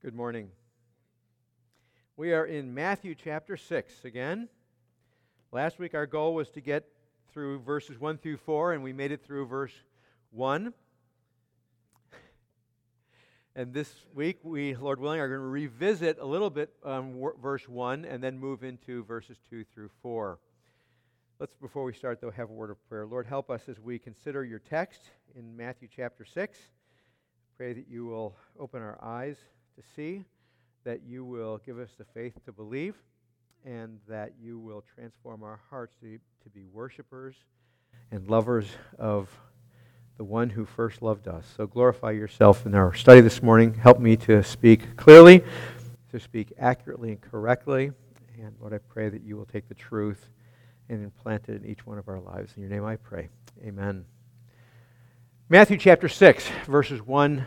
Good morning. We are in Matthew chapter 6 again. Last week our goal was to get through verses 1 through 4, and we made it through verse 1. And this week, we, Lord willing, are going to revisit a little bit um, verse 1 and then move into verses 2 through 4. Let's, before we start, though, have a word of prayer. Lord, help us as we consider your text in Matthew chapter 6. Pray that you will open our eyes to see, that you will give us the faith to believe, and that you will transform our hearts to, to be worshipers and lovers of the one who first loved us. So glorify yourself in our study this morning. Help me to speak clearly, to speak accurately and correctly. And Lord, I pray that you will take the truth and implant it in each one of our lives. In your name I pray. Amen. Matthew chapter 6, verses 1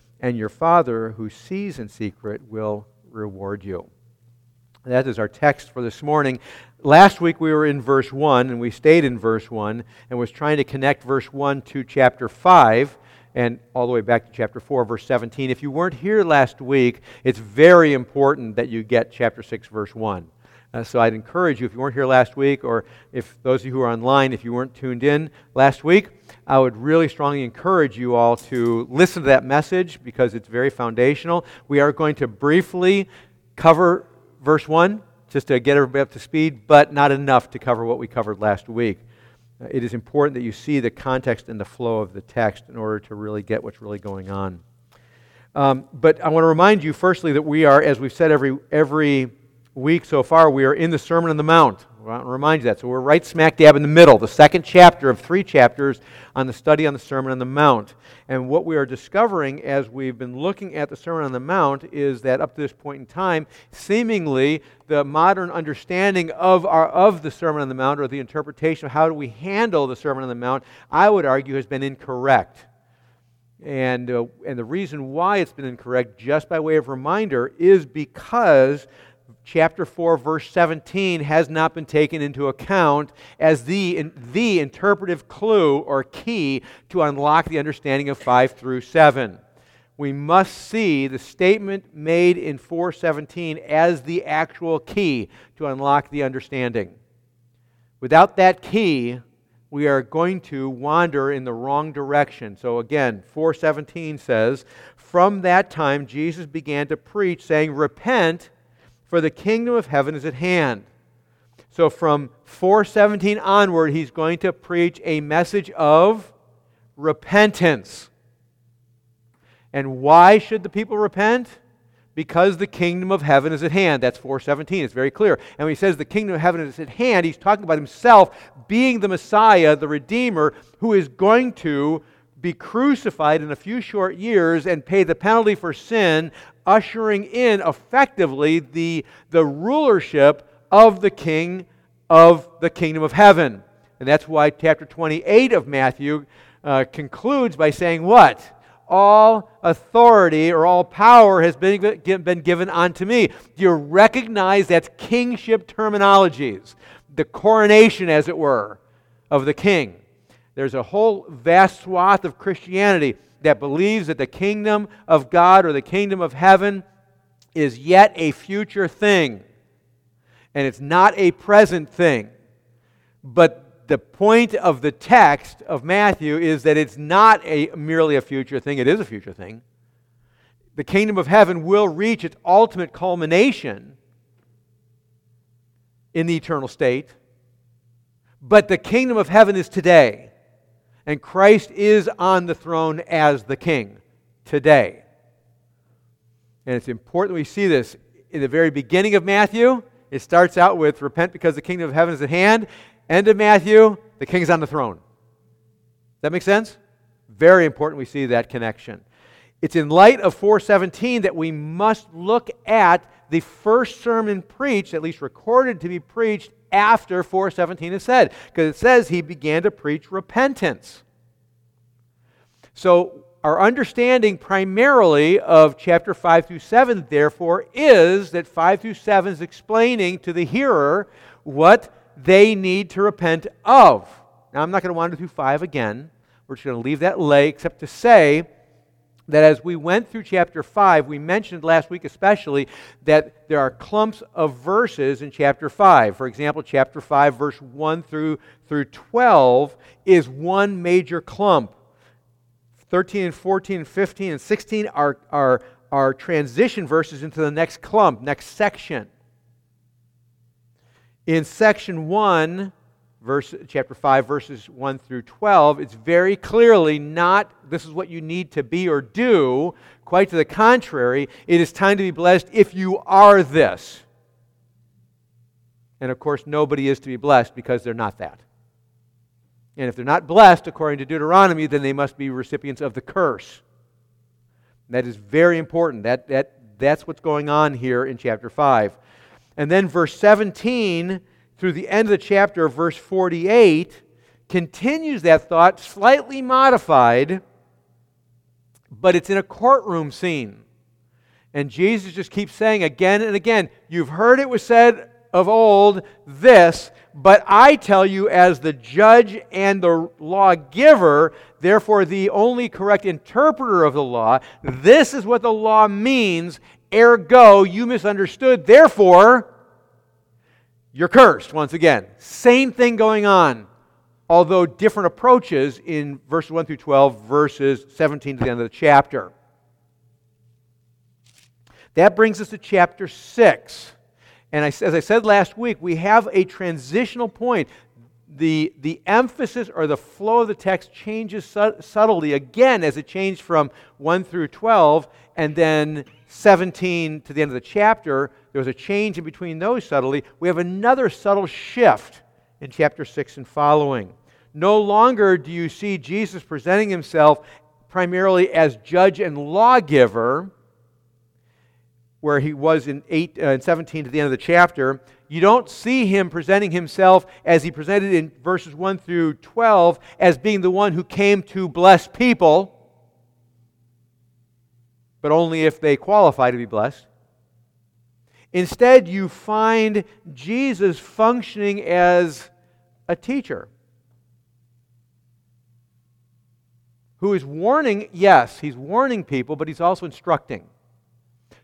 and your Father who sees in secret will reward you. That is our text for this morning. Last week we were in verse 1, and we stayed in verse 1, and was trying to connect verse 1 to chapter 5 and all the way back to chapter 4, verse 17. If you weren't here last week, it's very important that you get chapter 6, verse 1. Uh, so I'd encourage you, if you weren't here last week, or if those of you who are online, if you weren't tuned in last week, I would really strongly encourage you all to listen to that message because it's very foundational. We are going to briefly cover verse 1 just to get everybody up to speed, but not enough to cover what we covered last week. Uh, it is important that you see the context and the flow of the text in order to really get what's really going on. Um, but I want to remind you, firstly, that we are, as we've said every, every week so far, we are in the Sermon on the Mount. I want to remind you that. So we're right smack dab in the middle, the second chapter of three chapters on the study on the Sermon on the Mount. And what we are discovering as we've been looking at the Sermon on the Mount is that up to this point in time, seemingly the modern understanding of, our, of the Sermon on the Mount or the interpretation of how do we handle the Sermon on the Mount, I would argue has been incorrect. And, uh, and the reason why it's been incorrect, just by way of reminder, is because chapter 4, verse 17 has not been taken into account as the, the interpretive clue or key to unlock the understanding of 5 through 7. We must see the statement made in 417 as the actual key to unlock the understanding. Without that key, we are going to wander in the wrong direction. So again, 417 says, From that time Jesus began to preach, saying, Repent for the kingdom of heaven is at hand. So from 417 onward, he's going to preach a message of repentance. And why should the people repent? Because the kingdom of heaven is at hand. That's 417. It's very clear. And when he says the kingdom of heaven is at hand, he's talking about himself being the Messiah, the Redeemer, who is going to be crucified in a few short years and pay the penalty for sin, ushering in effectively the, the rulership of the king of the kingdom of heaven. And that's why chapter 28 of Matthew uh, concludes by saying, What? All authority or all power has been, been given unto me. Do you recognize that's kingship terminologies? The coronation, as it were, of the king. There's a whole vast swath of Christianity that believes that the kingdom of God or the kingdom of heaven is yet a future thing. And it's not a present thing. But the point of the text of Matthew is that it's not a, merely a future thing, it is a future thing. The kingdom of heaven will reach its ultimate culmination in the eternal state. But the kingdom of heaven is today. And Christ is on the throne as the king today. And it's important we see this in the very beginning of Matthew. It starts out with repent because the kingdom of heaven is at hand. End of Matthew, the king's on the throne. That make sense? Very important we see that connection. It's in light of 417 that we must look at the first sermon preached, at least recorded to be preached, after 417 is said, because it says he began to preach repentance. So, our understanding primarily of chapter 5 through 7, therefore, is that 5 through 7 is explaining to the hearer what they need to repent of. Now, I'm not going to wander through 5 again. We're just going to leave that lay, except to say that as we went through chapter 5, we mentioned last week especially that there are clumps of verses in chapter 5. For example, chapter 5, verse 1 through, through 12 is one major clump. 13 and 14 and 15 and 16 are, are, are transition verses into the next clump, next section. In section 1, verse, chapter 5, verses 1 through 12, it's very clearly not this is what you need to be or do. Quite to the contrary, it is time to be blessed if you are this. And of course, nobody is to be blessed because they're not that. And if they're not blessed according to Deuteronomy, then they must be recipients of the curse. That is very important. That, that, that's what's going on here in chapter 5. And then verse 17 through the end of the chapter, verse 48, continues that thought, slightly modified, but it's in a courtroom scene. And Jesus just keeps saying again and again, You've heard it was said of old this, but I tell you, as the judge and the lawgiver, therefore the only correct interpreter of the law, this is what the law means. Ergo, you misunderstood. Therefore, you're cursed once again. Same thing going on, although different approaches in verses 1 through 12, verses 17 to the end of the chapter. That brings us to chapter 6. And as I said last week, we have a transitional point. The, the emphasis or the flow of the text changes su- subtly again as it changed from 1 through 12 and then 17 to the end of the chapter. There was a change in between those subtly. We have another subtle shift in chapter 6 and following. No longer do you see Jesus presenting himself primarily as judge and lawgiver where he was in, eight, uh, 17 to the end of the chapter, you don't see him presenting himself as he presented in verses 1 through 12 as being the one who came to bless people, but only if they qualify to be blessed. Instead, you find Jesus functioning as a teacher who is warning, yes, he's warning people, but he's also instructing.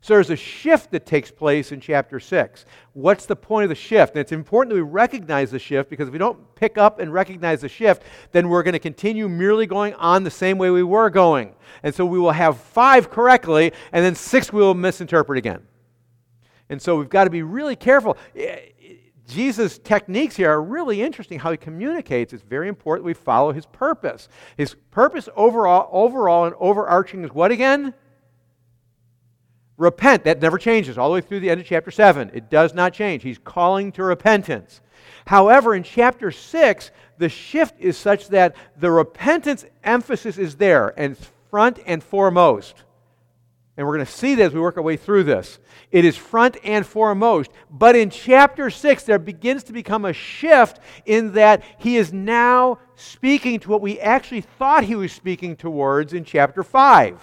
So there's a shift that takes place in chapter 6. What's the point of the shift? And it's important that we recognize the shift because if we don't pick up and recognize the shift, then we're going to continue merely going on the same way we were going. And so we will have five correctly, and then six we will misinterpret again. And so we've got to be really careful. Eh, Jesus' techniques here are really interesting how he communicates. It's very important we follow his purpose. His purpose overall, overall and overarching is what again? Repent. That never changes all the way through the end of chapter 7. It does not change. He's calling to repentance. However, in chapter 6, the shift is such that the repentance emphasis is there and front and foremost. And we're going to see that as we work our way through this. It is front and foremost. But in chapter 6, there begins to become a shift in that he is now speaking to what we actually thought he was speaking towards in chapter 5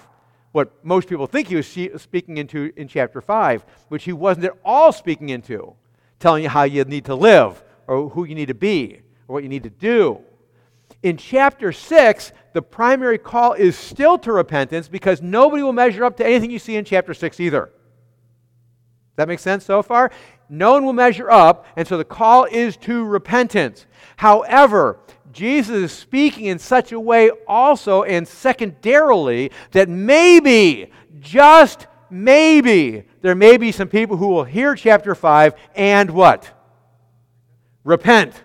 what most people think he was speaking into in chapter 5, which he wasn't at all speaking into, telling you how you need to live, or who you need to be, or what you need to do. In chapter 6, the primary call is still to repentance because nobody will measure up to anything you see in chapter 6 either. That makes sense so far? No one will measure up, and so the call is to repentance. However, Jesus is speaking in such a way also and secondarily that maybe, just maybe, there may be some people who will hear chapter 5 and what? Repent.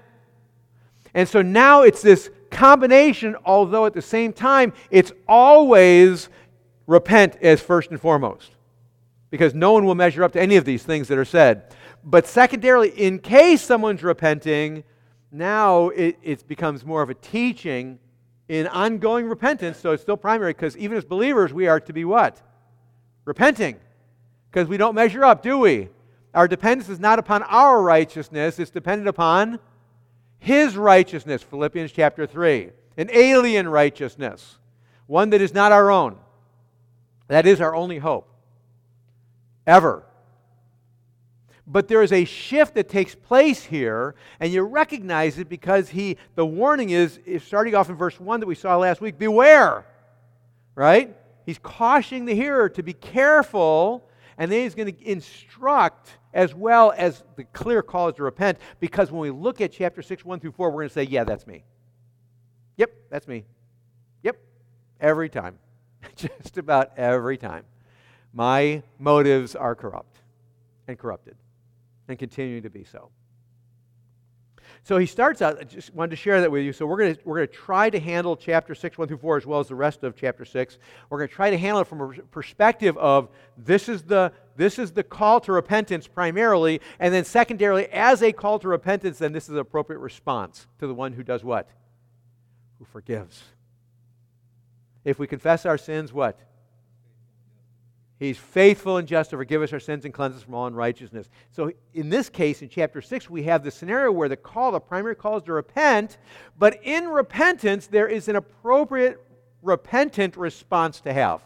And so now it's this combination, although at the same time, it's always repent as first and foremost. Because no one will measure up to any of these things that are said. But secondarily, in case someone's repenting, now it, it becomes more of a teaching in ongoing repentance. So it's still primary because even as believers, we are to be what? Repenting. Because we don't measure up, do we? Our dependence is not upon our righteousness, it's dependent upon His righteousness, Philippians chapter 3. An alien righteousness, one that is not our own. That is our only hope. Ever. But there is a shift that takes place here, and you recognize it because he the warning is, is starting off in verse 1 that we saw last week, beware. Right? He's cautioning the hearer to be careful, and then he's going to instruct as well as the clear call is to repent, because when we look at chapter 6, 1 through 4, we're going to say, Yeah, that's me. Yep, that's me. Yep, every time. Just about every time. My motives are corrupt and corrupted and continuing to be so. So he starts out, I just wanted to share that with you. So we're going to, we're to try to handle chapter 6, 1 through 4, as well as the rest of chapter 6. We're going to try to handle it from a perspective of this is the, this is the call to repentance primarily, and then secondarily, as a call to repentance, then this is an appropriate response to the one who does what? Who forgives. If we confess our sins, what? He's faithful and just to forgive us our sins and cleanse us from all unrighteousness. So, in this case, in chapter 6, we have the scenario where the call, the primary call is to repent, but in repentance, there is an appropriate repentant response to have.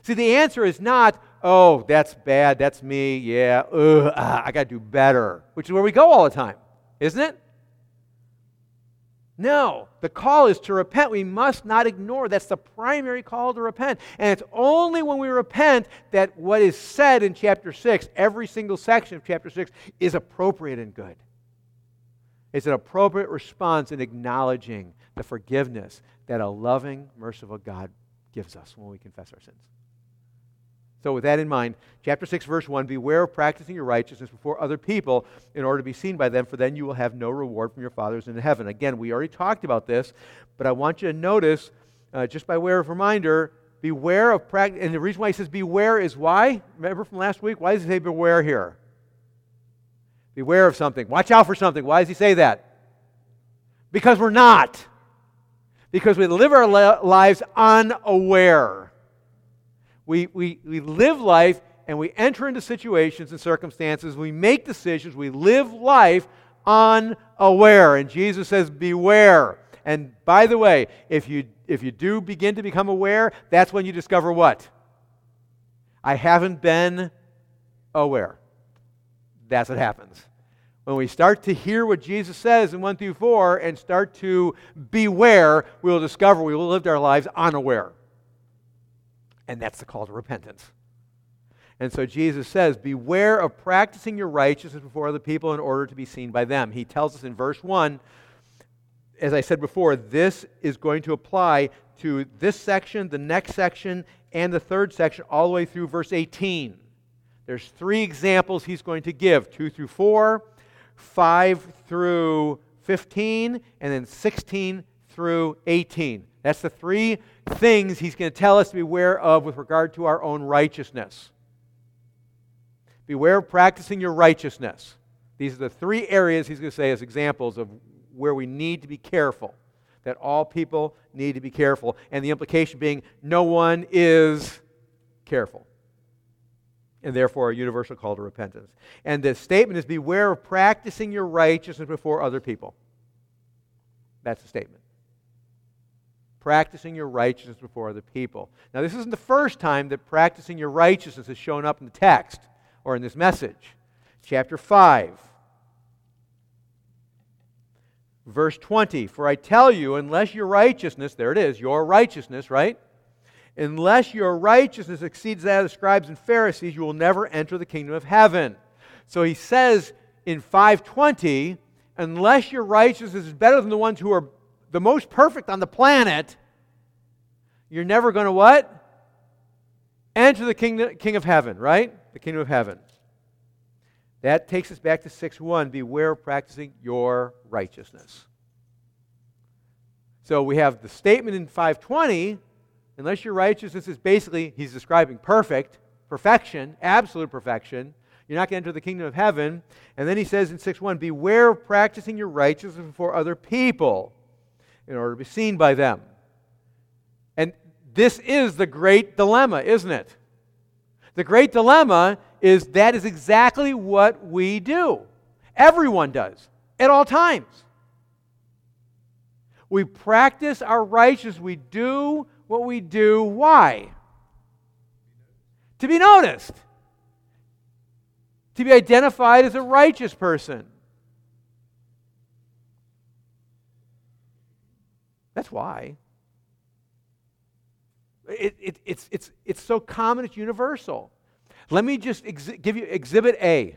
See, the answer is not, oh, that's bad, that's me, yeah, ugh, ah, I got to do better, which is where we go all the time, isn't it? No, the call is to repent. We must not ignore. That's the primary call to repent. And it's only when we repent that what is said in chapter 6, every single section of chapter 6, is appropriate and good. It's an appropriate response in acknowledging the forgiveness that a loving, merciful God gives us when we confess our sins. So, with that in mind, chapter 6, verse 1 Beware of practicing your righteousness before other people in order to be seen by them, for then you will have no reward from your fathers in heaven. Again, we already talked about this, but I want you to notice, uh, just by way of reminder, beware of practice. And the reason why he says beware is why? Remember from last week? Why does he say beware here? Beware of something. Watch out for something. Why does he say that? Because we're not. Because we live our lives unaware. We, we, we live life and we enter into situations and circumstances. We make decisions. We live life unaware. And Jesus says, Beware. And by the way, if you, if you do begin to become aware, that's when you discover what? I haven't been aware. That's what happens. When we start to hear what Jesus says in 1 through 4 and start to beware, we will discover we will lived our lives unaware. And that's the call to repentance. And so Jesus says, Beware of practicing your righteousness before other people in order to be seen by them. He tells us in verse 1, as I said before, this is going to apply to this section, the next section, and the third section, all the way through verse 18. There's three examples he's going to give 2 through 4, 5 through 15, and then 16 through 18. That's the three things he's going to tell us to beware of with regard to our own righteousness. Beware of practicing your righteousness. These are the three areas he's going to say as examples of where we need to be careful. That all people need to be careful. And the implication being no one is careful. And therefore, a universal call to repentance. And the statement is beware of practicing your righteousness before other people. That's the statement practicing your righteousness before other people. Now, this isn't the first time that practicing your righteousness has shown up in the text or in this message. Chapter 5, verse 20 For I tell you, unless your righteousness, there it is, your righteousness, right? Unless your righteousness exceeds that of the scribes and Pharisees, you will never enter the kingdom of heaven. So he says in 520, unless your righteousness is better than the ones who are the most perfect on the planet, you're never going to what? Enter the kingdom, king of heaven, right? The kingdom of heaven. That takes us back to 6 1. Beware of practicing your righteousness. So we have the statement in 520 unless your righteousness is basically, he's describing perfect, perfection, absolute perfection, you're not going to enter the kingdom of heaven. And then he says in 6 1, beware of practicing your righteousness before other people in order to be seen by them. And this is the great dilemma, isn't it? The great dilemma is that is exactly what we do. Everyone does, at all times. We practice our righteousness. We do what we do. Why? To be noticed, to be identified as a righteous person. That's why. It, it, it's, it's, it's so common, it's universal. Let me just give you Exhibit A.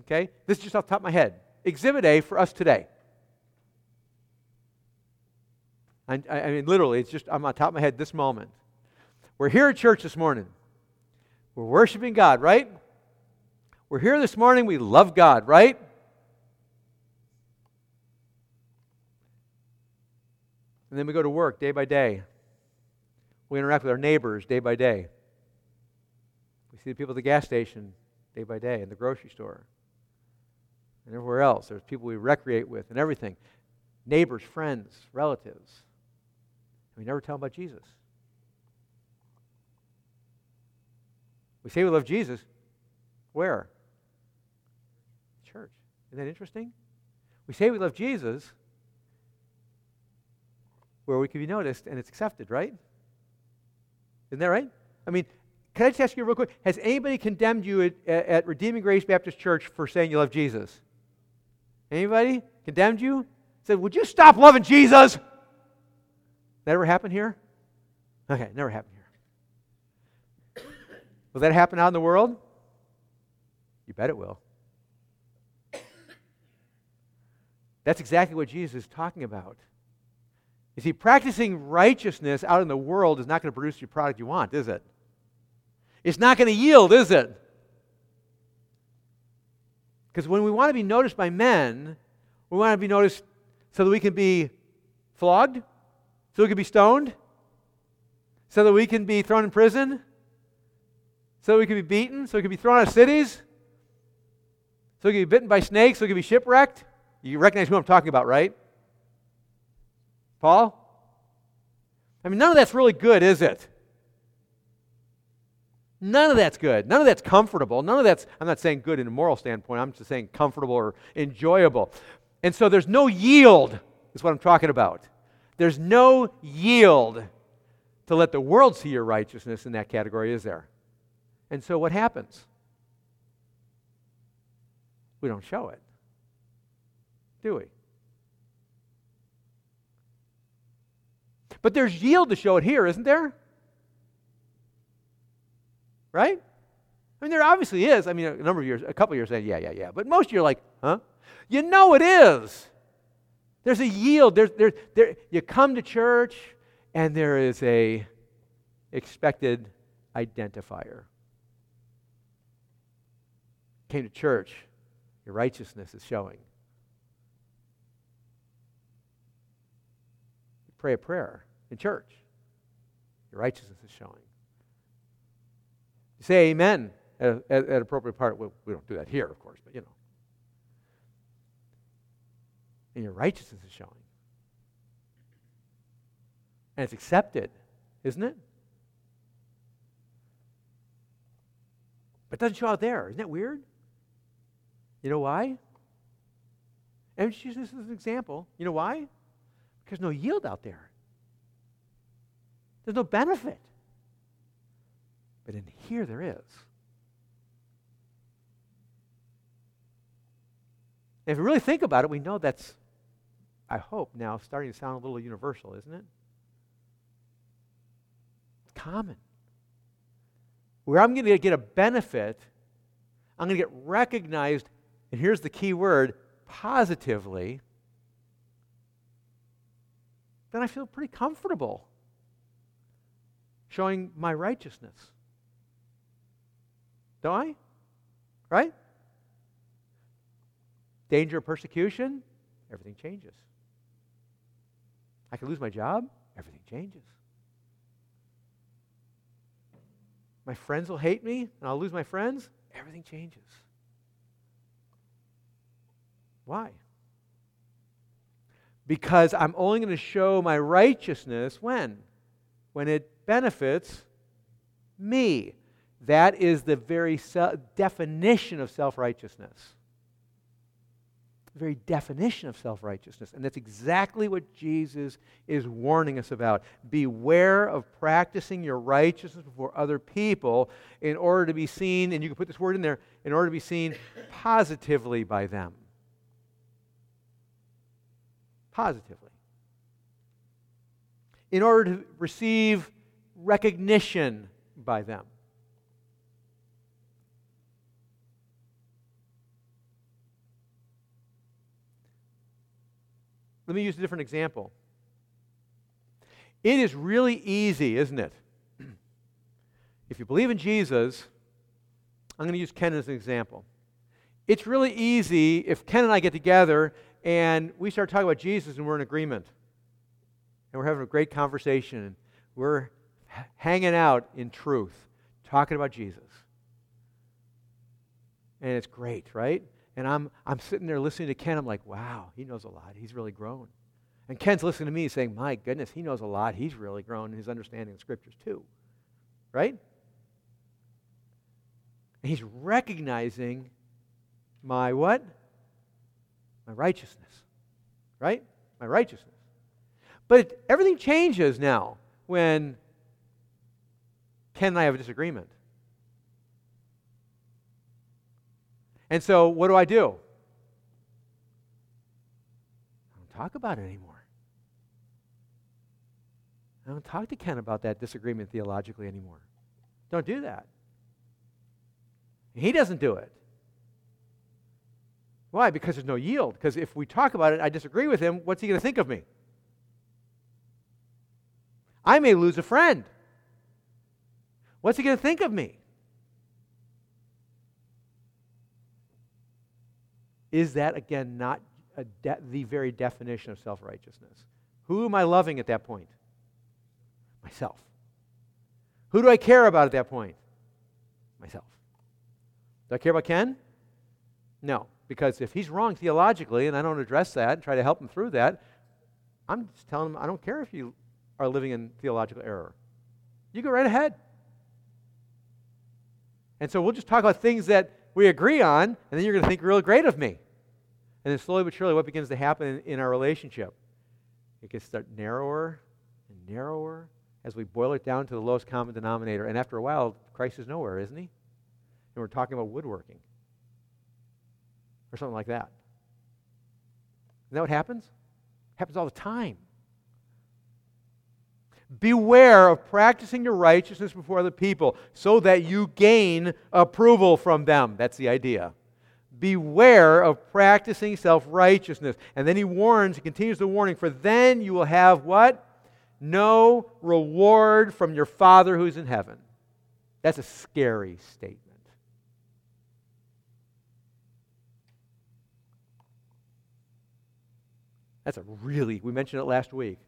Okay? This is just off the top of my head. Exhibit A for us today. I, I mean, literally, it's just on the top of my head this moment. We're here at church this morning. We're worshiping God, right? We're here this morning. We love God, right? And then we go to work day by day. We interact with our neighbors day by day. We see the people at the gas station day by day, in the grocery store, and everywhere else. There's people we recreate with and everything neighbors, friends, relatives. We never tell them about Jesus. We say we love Jesus. Where? Church. Isn't that interesting? We say we love Jesus where we can be noticed and it's accepted, right? Isn't that right? I mean, can I just ask you real quick? Has anybody condemned you at, at Redeeming Grace Baptist Church for saying you love Jesus? Anybody condemned you? Said, would you stop loving Jesus? That ever happen here? Okay, never happened here. Will that happen out in the world? You bet it will. That's exactly what Jesus is talking about. You see, practicing righteousness out in the world is not going to produce the product you want, is it? It's not going to yield, is it? Because when we want to be noticed by men, we want to be noticed so that we can be flogged, so we can be stoned, so that we can be thrown in prison, so that we can be beaten, so we can be thrown out of cities, so we can be bitten by snakes, so we can be shipwrecked. You recognize who I'm talking about, right? Paul? I mean, none of that's really good, is it? None of that's good. None of that's comfortable. None of that's, I'm not saying good in a moral standpoint, I'm just saying comfortable or enjoyable. And so there's no yield, is what I'm talking about. There's no yield to let the world see your righteousness in that category, is there? And so what happens? We don't show it, do we? But there's yield to show it here, isn't there? Right? I mean, there obviously is. I mean, a number of years, a couple of years saying, yeah, yeah, yeah. But most of you're like, huh? You know it is. There's a yield. There's, there, there, you come to church, and there is a expected identifier. Came to church, your righteousness is showing. You pray a prayer in church. Your righteousness is showing. You say amen at, at, at appropriate part. Well, we don't do that here, of course, but you know. And your righteousness is showing. And it's accepted, isn't it? But it doesn't show out there. Isn't that weird? You know why? And just use this as an example. You know why? Because no yield out there. There's no benefit. But in here, there is. if we really think about it, we know that's, I hope, now starting to sound a little universal, isn't it? It's common. Where I'm going to get a benefit, I'm going to get recognized, and here's the key word positively, then I feel pretty comfortable showing my righteousness. Don't I? Right? Danger of persecution, everything changes. I could lose my job, everything changes. My friends will hate me, and I'll lose my friends, everything changes. Why? Because I'm only going to show my righteousness when? When it benefits me. That is the very se- definition of self righteousness. The very definition of self righteousness. And that's exactly what Jesus is warning us about. Beware of practicing your righteousness before other people in order to be seen, and you can put this word in there, in order to be seen positively by them. Positively. In order to receive recognition by them. Let me use a different example. It is really easy, isn't it? if you believe in Jesus, I'm going to use Ken as an example. It's really easy if Ken and I get together and we start talking about Jesus and we're in agreement. And we're having a great conversation. And we're hanging out in truth, talking about Jesus. And it's great, right? And I'm, I'm sitting there listening to Ken. I'm like, wow, he knows a lot. He's really grown. And Ken's listening to me saying, my goodness, he knows a lot. He's really grown in his understanding of scriptures too. Right? And he's recognizing my what? My righteousness. Right? My righteousness. But everything changes now when Ken and I have a disagreement. And so, what do I do? I don't talk about it anymore. I don't talk to Ken about that disagreement theologically anymore. Don't do that. He doesn't do it. Why? Because there's no yield. Because if we talk about it, I disagree with him, what's he going to think of me? I may lose a friend. What's he going to think of me? Is that, again, not de- the very definition of self righteousness? Who am I loving at that point? Myself. Who do I care about at that point? Myself. Do I care about Ken? No, because if he's wrong theologically and I don't address that and try to help him through that, I'm just telling him I don't care if you are living in theological error. You go right ahead. And so we'll just talk about things that we agree on, and then you're going to think real great of me. And then slowly but surely, what begins to happen in, our relationship? It gets start narrower and narrower as we boil it down to the lowest common denominator. And after a while, Christ is nowhere, isn't he? And we're talking about woodworking or something like that. Isn't that what happens? It happens all the time. Beware of practicing your righteousness before other people so that you gain approval from them. That's the idea. Beware of practicing self righteousness. And then he warns, he continues the warning, for then you will have what? No reward from your Father who's in heaven. That's a scary statement. That's a really, we mentioned it last week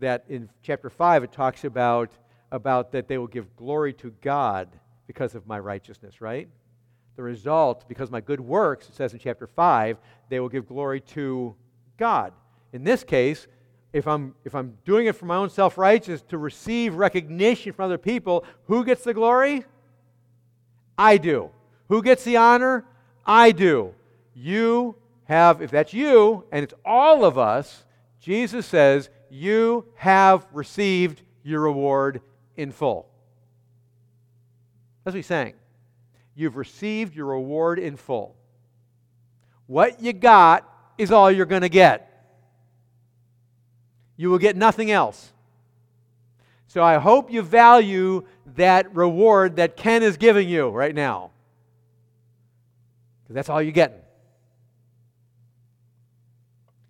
that in chapter 5 it talks about, about that they will give glory to God because of my righteousness, right? The result, because my good works, it says in chapter 5, they will give glory to God. In this case, if I'm, if I'm doing it for my own self righteousness to receive recognition from other people, who gets the glory? I do. Who gets the honor? I do. You have, if that's you, and it's all of us, Jesus says, you have received your reward in full. That's what he's saying. You've received your reward in full. What you got is all you're going to get. You will get nothing else. So I hope you value that reward that Ken is giving you right now. Because that's all you're getting.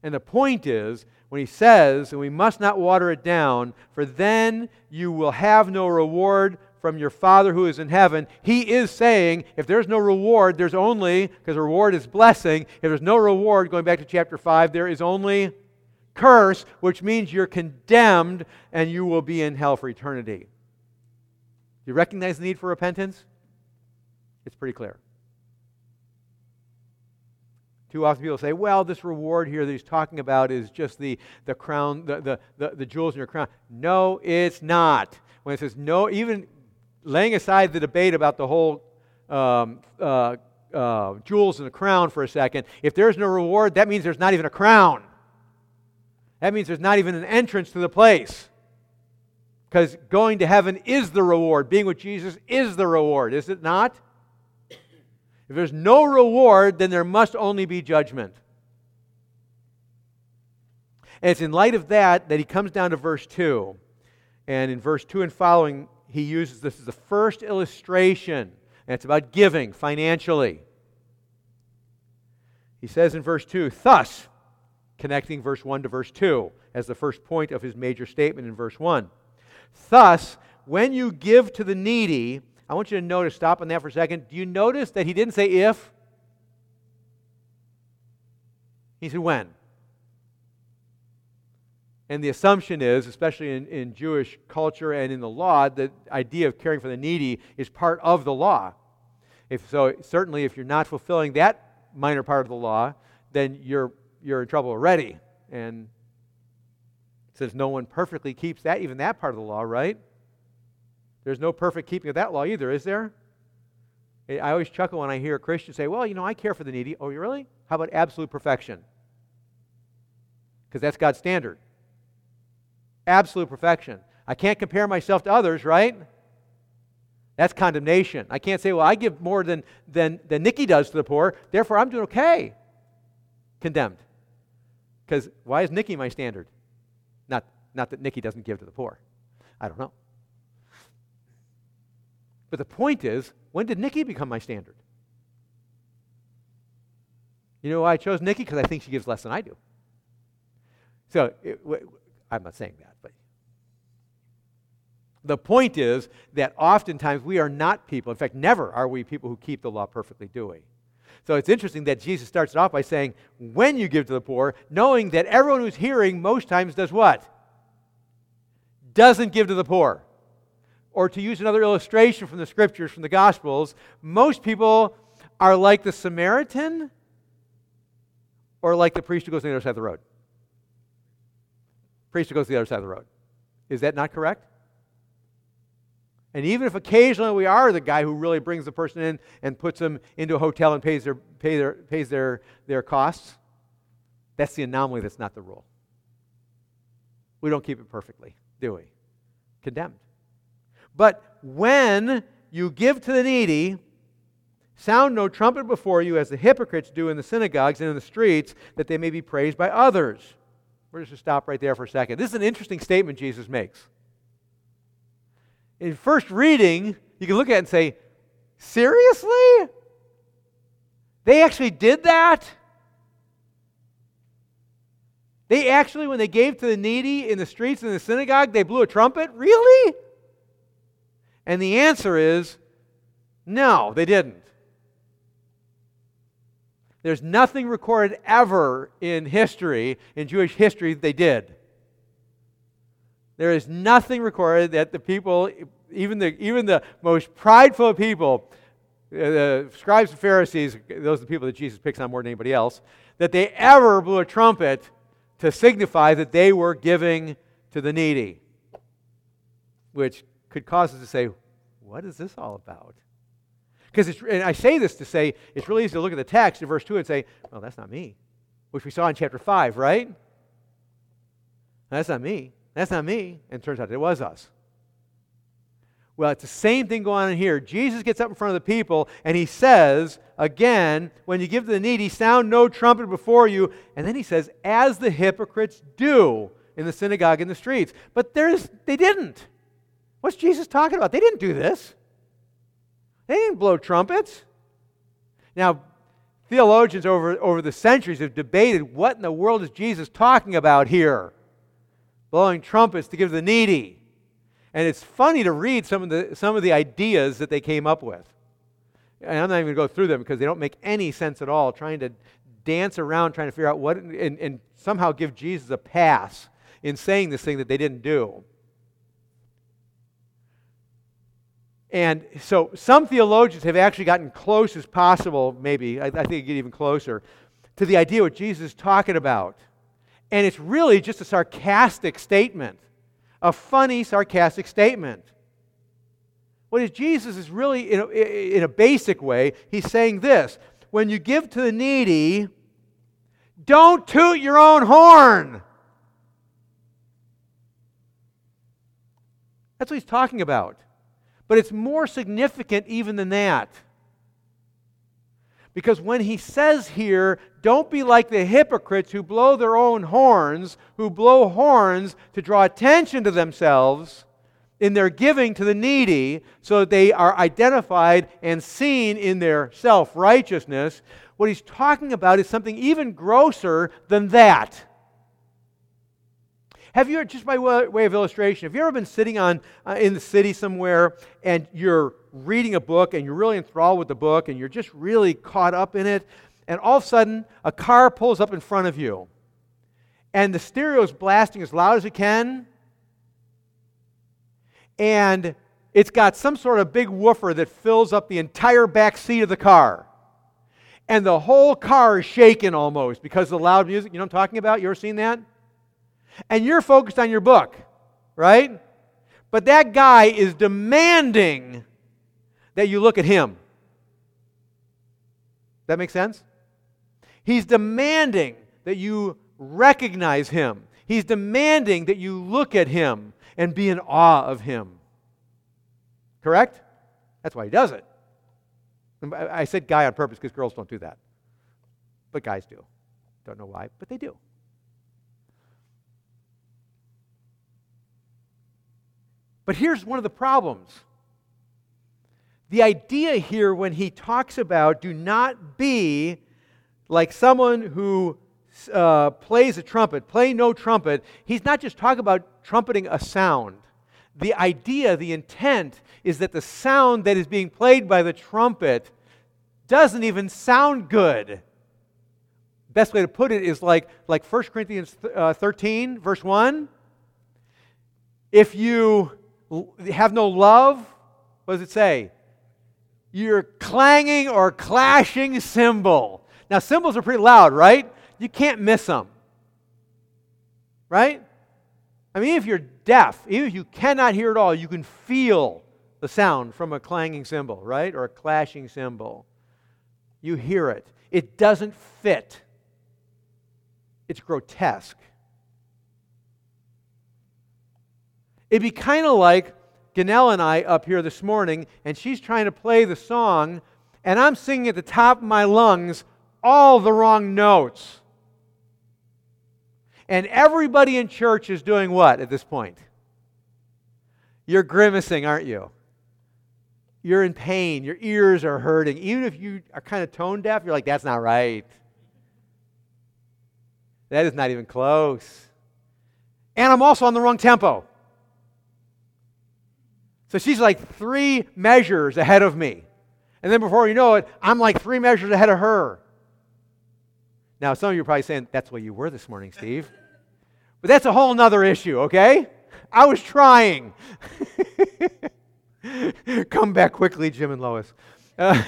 And the point is, when he says, and we must not water it down, for then you will have no reward from your Father who is in heaven. He is saying, if there's no reward, there's only, because reward is blessing, if there's no reward, going back to chapter 5, there is only curse, which means you're condemned and you will be in hell for eternity. Do you recognize the need for repentance? It's pretty clear. Too often people say, well, this reward here that he's talking about is just the, the crown, the, the, the, the jewels in your crown. No, it's not. When it says no, even laying aside the debate about the whole um, uh, uh, jewels and the crown for a second, if there's no reward, that means there's not even a crown. That means there's not even an entrance to the place. Because going to heaven is the reward. Being with Jesus is the reward, is it not? If there's no reward, then there must only be judgment. And it's in light of that that he comes down to verse 2. And in verse 2 and following, he uses this as the first illustration. And it's about giving financially. He says in verse 2, thus, connecting verse 1 to verse 2 as the first point of his major statement in verse 1. Thus, when you give to the needy, I want you to notice, stop on that for a second. Do you notice that he didn't say if? He said when. And the assumption is, especially in, in Jewish culture and in the law, the idea of caring for the needy is part of the law. If so, certainly if you're not fulfilling that minor part of the law, then you're, you're in trouble already. And since no one perfectly keeps that, even that part of the law, right? There's no perfect keeping of that law either, is there? I always chuckle when I hear a Christian say, Well, you know, I care for the needy. Oh, you really? How about absolute perfection? Because that's God's standard. Absolute perfection. I can't compare myself to others, right? That's condemnation. I can't say, well, I give more than, than, than Nikki does to the poor, therefore I'm doing okay. Condemned. Because why is Nikki my standard? Not, not that Nikki doesn't give to the poor. I don't know. But the point is, when did Nikki become my standard? You know why I chose Nikki? Because I think she gives less than I do. So it, I'm not saying that, but the point is that oftentimes we are not people, in fact, never are we people who keep the law perfectly, do we? So it's interesting that Jesus starts it off by saying, when you give to the poor, knowing that everyone who's hearing most times does what? Doesn't give to the poor. Or to use another illustration from the scriptures, from the Gospels, most people are like the Samaritan or like the priest who goes to the other side of the road. Priest who goes to the other side of the road. Is that not correct? And even if occasionally we are the guy who really brings the person in and puts them into a hotel and pays their, pay their, pays their, their costs, that's the anomaly, that's not the rule. We don't keep it perfectly, do we? Condemned. But when you give to the needy, sound no trumpet before you as the hypocrites do in the synagogues and in the streets, that they may be praised by others. We're just going to stop right there for a second. This is an interesting statement Jesus makes. In first reading, you can look at it and say, Seriously? They actually did that? They actually, when they gave to the needy in the streets in the synagogue, they blew a trumpet? Really? And the answer is no, they didn't. There's nothing recorded ever in history, in Jewish history, that they did. There is nothing recorded that the people, even the, even the most prideful people, uh, the scribes and Pharisees, those are the people that Jesus picks on more than anybody else, that they ever blew a trumpet to signify that they were giving to the needy, which could cause us to say, what is this all about? Because and I say this to say, it's really easy to look at the text in verse 2 and say, well, that's not me, which we saw in chapter 5, right? That's not me. That's not me. And it turns out it was us. Well, it's the same thing going on here. Jesus gets up in front of the people and he says, again, when you give to the needy, sound no trumpet before you. And then he says, as the hypocrites do in the synagogue in the streets. But there's, they didn't. What's Jesus talking about? They didn't do this. They didn't blow trumpets. Now, theologians over, over the centuries have debated what in the world is Jesus talking about here? Blowing trumpets to give the needy. And it's funny to read some of the, some of the ideas that they came up with. And I'm not even going to go through them because they don't make any sense at all, trying to dance around, trying to figure out what, and, and somehow give Jesus a pass in saying this thing that they didn't do. And so some theologians have actually gotten close as possible, maybe, I, I think get even closer, to the idea what Jesus is talking about. And it's really just a sarcastic statement, a funny, sarcastic statement. What is Jesus is really, in a, in a basic way, he's saying this when you give to the needy, don't toot your own horn. That's what he's talking about. But it's more significant even than that. Because when he says here, don't be like the hypocrites who blow their own horns, who blow horns to draw attention to themselves in their giving to the needy, so that they are identified and seen in their self righteousness, what he's talking about is something even grosser than that. Have you, just by way of illustration, have you ever been sitting on, uh, in the city somewhere and you're reading a book and you're really enthralled with the book and you're just really caught up in it, and all of a sudden a car pulls up in front of you and the stereo is blasting as loud as it can, and it's got some sort of big woofer that fills up the entire back seat of the car. And the whole car is shaking almost because of the loud music. You know what I'm talking about? You ever seen that? And you're focused on your book, right? But that guy is demanding that you look at him. That make sense? He's demanding that you recognize him. He's demanding that you look at him and be in awe of him. Correct? That's why he does it. I said guy on purpose because girls don't do that. But guys do. Don't know why, but they do. But here's one of the problems. The idea here, when he talks about do not be like someone who uh, plays a trumpet, play no trumpet, he's not just talking about trumpeting a sound. The idea, the intent, is that the sound that is being played by the trumpet doesn't even sound good. Best way to put it is like, like 1 Corinthians uh, 13, verse 1. If you have no love, what does it say? You're clanging or clashing cymbal. Now, cymbals are pretty loud, right? You can't miss them. Right? I mean, if you're deaf, even if you cannot hear at all, you can feel the sound from a clanging cymbal, right? Or a clashing cymbal. You hear it. It doesn't fit, it's grotesque. It'd be kind of like Ganelle and I up here this morning, and she's trying to play the song, and I'm singing at the top of my lungs all the wrong notes. And everybody in church is doing what at this point? You're grimacing, aren't you? You're in pain. Your ears are hurting. Even if you are kind of tone deaf, you're like, that's not right. That is not even close. And I'm also on the wrong tempo. So she's like three measures ahead of me. And then before you know it, I'm like three measures ahead of her. Now, some of you are probably saying, that's what you were this morning, Steve. But that's a whole other issue, okay? I was trying. Come back quickly, Jim and Lois. Uh,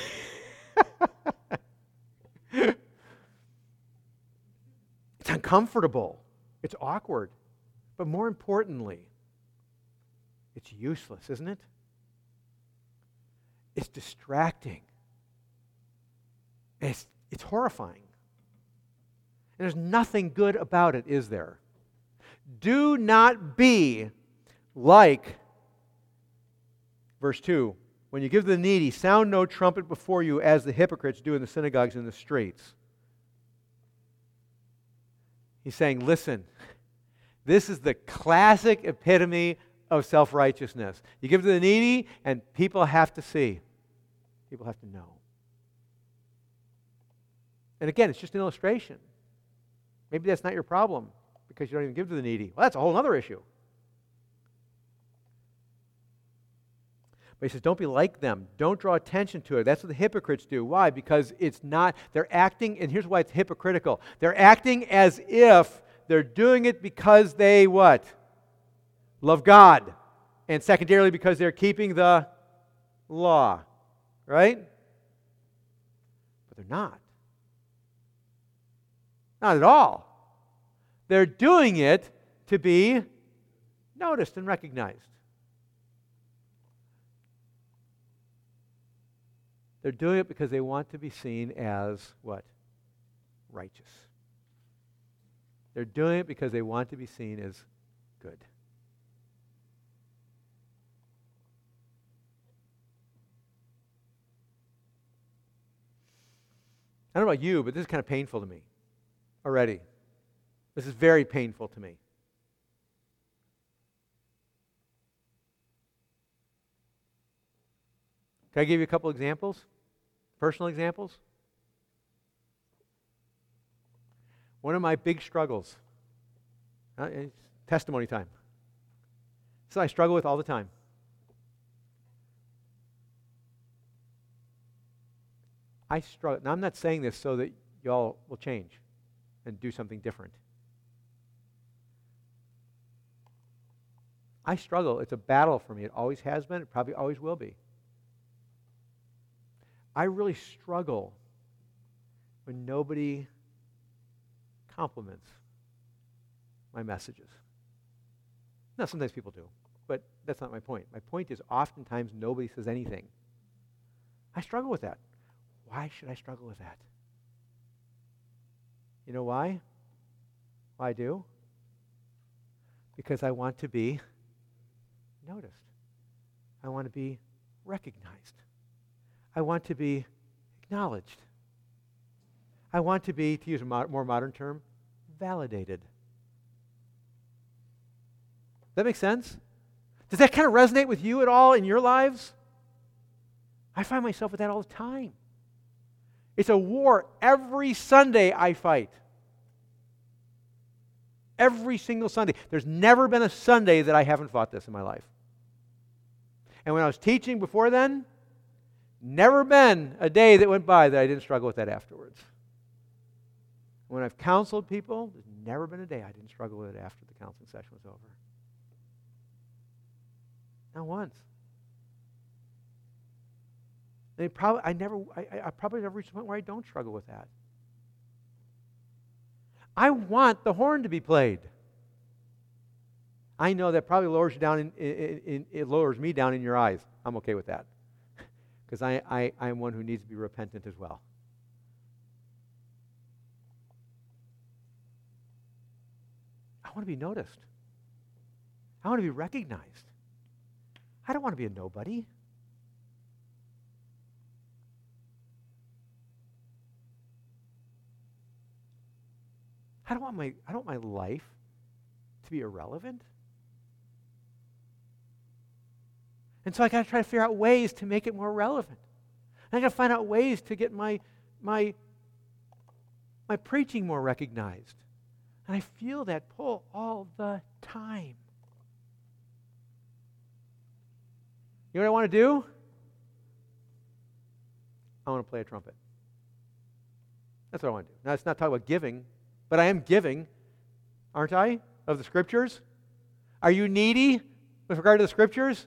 it's uncomfortable, it's awkward. But more importantly, it's useless, isn't it? It's distracting. It's, it's horrifying. And there's nothing good about it, is there? Do not be like, verse 2 when you give to the needy, sound no trumpet before you as the hypocrites do in the synagogues and the streets. He's saying, listen, this is the classic epitome of self righteousness. You give to the needy, and people have to see, people have to know. And again, it's just an illustration. Maybe that's not your problem because you don't even give to the needy. Well, that's a whole other issue. But he says, don't be like them. Don't draw attention to it. That's what the hypocrites do. Why? Because it's not, they're acting, and here's why it's hypocritical. They're acting as if they're doing it because they what? Love God, and secondarily because they're keeping the law, right? But they're not. Not at all. They're doing it to be noticed and recognized. They're doing it because they want to be seen as what? Righteous. They're doing it because they want to be seen as good. I don't know about you, but this is kind of painful to me already. This is very painful to me. Can I give you a couple examples? Personal examples? One of my big struggles, uh, testimony time. So I struggle with all the time. I struggle. Now, I'm not saying this so that y'all will change and do something different. I struggle. It's a battle for me. It always has been. It probably always will be. I really struggle when nobody compliments my messages. Now, sometimes people do, but that's not my point. My point is oftentimes nobody says anything. I struggle with that. Why should I struggle with that? You know why? Why I do? Because I want to be noticed. I want to be recognized. I want to be acknowledged. I want to be, to use a more modern term, validated. Does that make sense? Does that kind of resonate with you at all in your lives? I find myself with that all the time. It's a war every Sunday I fight. Every single Sunday. There's never been a Sunday that I haven't fought this in my life. And when I was teaching before then, never been a day that went by that I didn't struggle with that afterwards. When I've counseled people, there's never been a day I didn't struggle with it after the counseling session was over. Not once. They probably, I never, I, I probably never reached a point where I don't struggle with that. I want the horn to be played. I know that probably lowers you down in, in, in, it lowers me down in your eyes. I'm okay with that. Because I, I, I am one who needs to be repentant as well. I want to be noticed. I want to be recognized. I don't want to be a nobody. I don't want my, I don't want my life to be irrelevant. And so I got to try to figure out ways to make it more relevant. And I got to find out ways to get my, my, my preaching more recognized. And I feel that pull all the time. You know what I want to do? I want to play a trumpet. That's what I want to do. Now, it's not talking about giving. But I am giving, aren't I, of the scriptures? Are you needy with regard to the scriptures?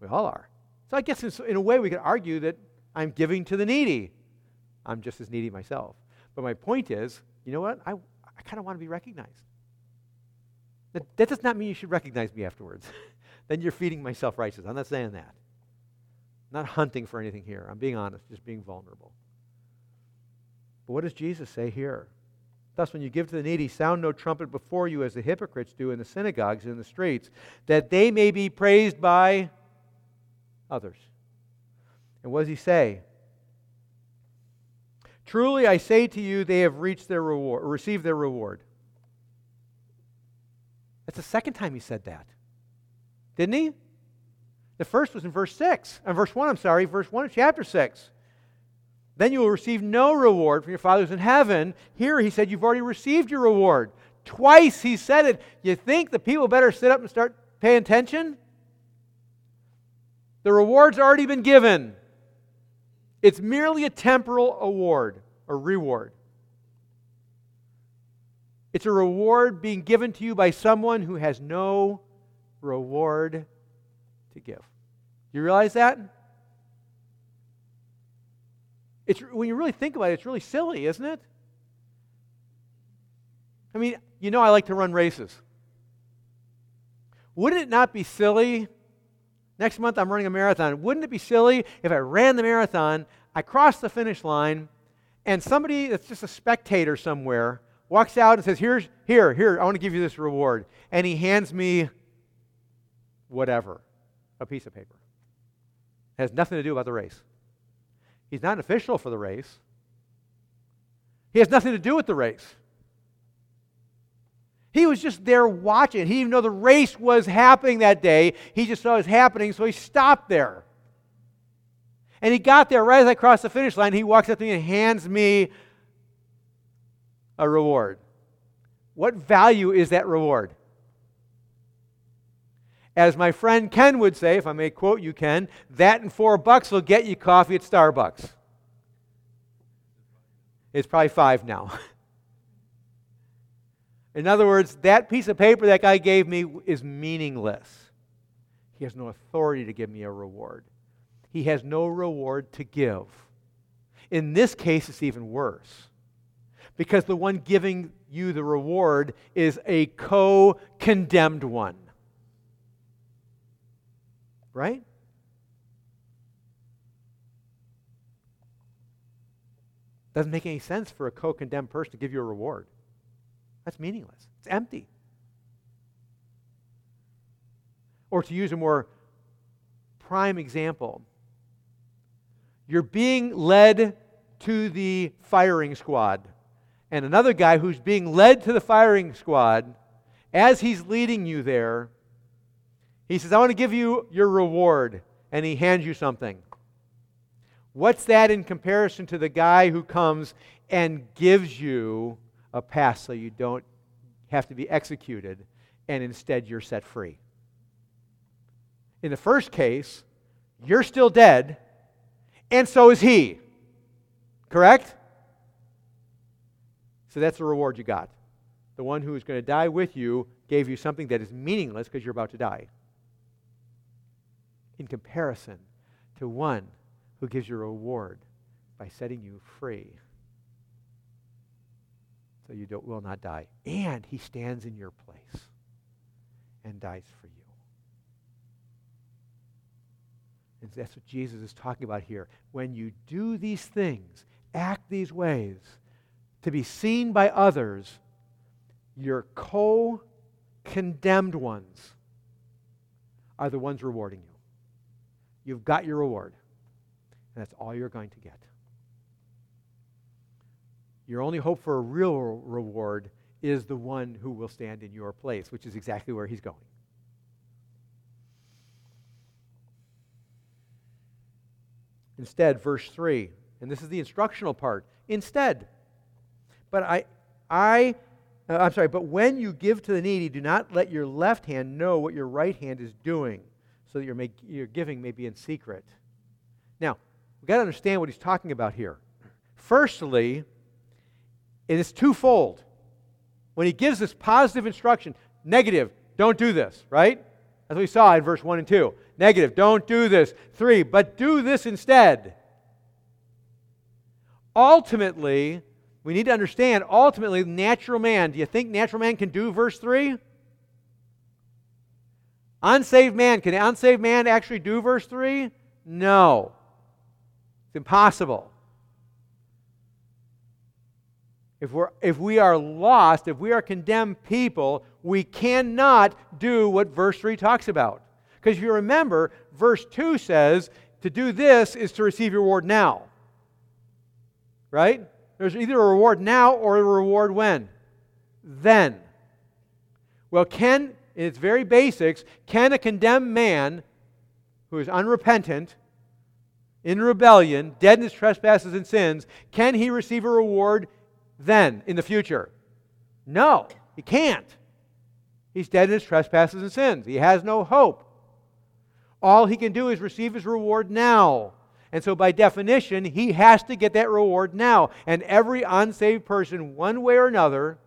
We all are. So I guess in a way we could argue that I'm giving to the needy. I'm just as needy myself. But my point is, you know what? I, I kind of want to be recognized. That, that does not mean you should recognize me afterwards. then you're feeding my self righteous. I'm not saying that. Not hunting for anything here. I'm being honest, just being vulnerable. But what does Jesus say here? Thus, when you give to the needy, sound no trumpet before you as the hypocrites do in the synagogues and in the streets, that they may be praised by others. And what does he say? Truly I say to you, they have reached their reward, or received their reward. That's the second time he said that. Didn't he? The first was in verse 6. And uh, verse 1, I'm sorry, verse 1 of chapter 6 then you will receive no reward from your fathers in heaven. Here he said, You've already received your reward. Twice he said it. You think the people better sit up and start paying attention? The reward's already been given. It's merely a temporal award or reward. It's a reward being given to you by someone who has no reward to give. You realize that? It's, when you really think about it, it's really silly, isn't it? I mean, you know, I like to run races. Wouldn't it not be silly? Next month I'm running a marathon. Wouldn't it be silly if I ran the marathon? I cross the finish line, and somebody that's just a spectator somewhere walks out and says, Here's, Here, here, I want to give you this reward. And he hands me whatever, a piece of paper. It has nothing to do about the race. He's not an official for the race, he has nothing to do with the race. He was just there watching. He didn't even know the race was happening that day. He just saw it was happening, so he stopped there. And he got there right as I crossed the finish line. He walks up to me and hands me a reward. What value is that reward? As my friend Ken would say, if I may quote you, Ken, that and four bucks will get you coffee at Starbucks. It's probably five now. In other words, that piece of paper that guy gave me is meaningless. He has no authority to give me a reward. He has no reward to give. In this case, it's even worse because the one giving you the reward is a co condemned one. Right? Doesn't make any sense for a co condemned person to give you a reward. That's meaningless, it's empty. Or to use a more prime example, you're being led to the firing squad. And another guy who's being led to the firing squad, as he's leading you there, he says, I want to give you your reward. And he hands you something. What's that in comparison to the guy who comes and gives you a pass so you don't have to be executed and instead you're set free. In the first case, you're still dead, and so is he. Correct? So that's the reward you got. The one who is going to die with you gave you something that is meaningless because you're about to die. In comparison to one who gives you a reward by setting you free so you will not die. And he stands in your place and dies for you. And that's what Jesus is talking about here. When you do these things, act these ways, to be seen by others, your co condemned ones are the ones rewarding you. You've got your reward, and that's all you're going to get. Your only hope for a real reward is the one who will stand in your place, which is exactly where he's going. Instead, verse 3, and this is the instructional part. Instead, but I, I, uh, I'm sorry, but when you give to the needy, do not let your left hand know what your right hand is doing, so that your, make, your giving may be in secret. Now, we've got to understand what he's talking about here. Firstly, it is twofold. When he gives this positive instruction, negative, don't do this, right? As we saw in verse 1 and 2. Negative, don't do this. 3, but do this instead. Ultimately, we need to understand ultimately, natural man, do you think natural man can do verse 3? Unsaved man, can unsaved man actually do verse 3? No. It's impossible. If, we're, if we are lost, if we are condemned people, we cannot do what verse 3 talks about. Because if you remember, verse 2 says, to do this is to receive your reward now. Right? There's either a reward now or a reward when? Then. Well, can, in its very basics, can a condemned man who is unrepentant, in rebellion, dead in his trespasses and sins, can he receive a reward then in the future? No, he can't. He's dead in his trespasses and sins. He has no hope. All he can do is receive his reward now. And so, by definition, he has to get that reward now. And every unsaved person, one way or another,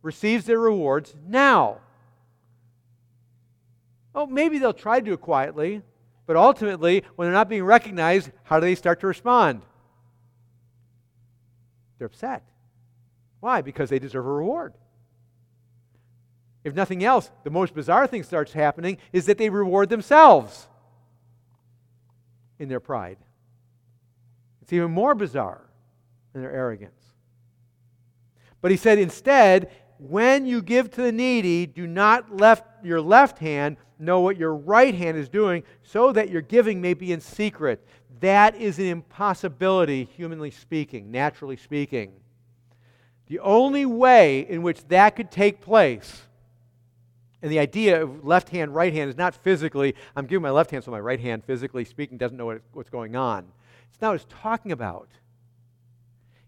receives their rewards now. Oh, maybe they'll try to do it quietly, but ultimately, when they're not being recognized, how do they start to respond? They're upset. Why? Because they deserve a reward. If nothing else, the most bizarre thing starts happening is that they reward themselves in their pride. It's even more bizarre than their arrogance. But he said, instead, when you give to the needy, do not let your left hand know what your right hand is doing, so that your giving may be in secret. That is an impossibility, humanly speaking, naturally speaking. The only way in which that could take place, and the idea of left hand, right hand is not physically, I'm giving my left hand so my right hand, physically speaking, doesn't know what, what's going on. It's not what it's talking about.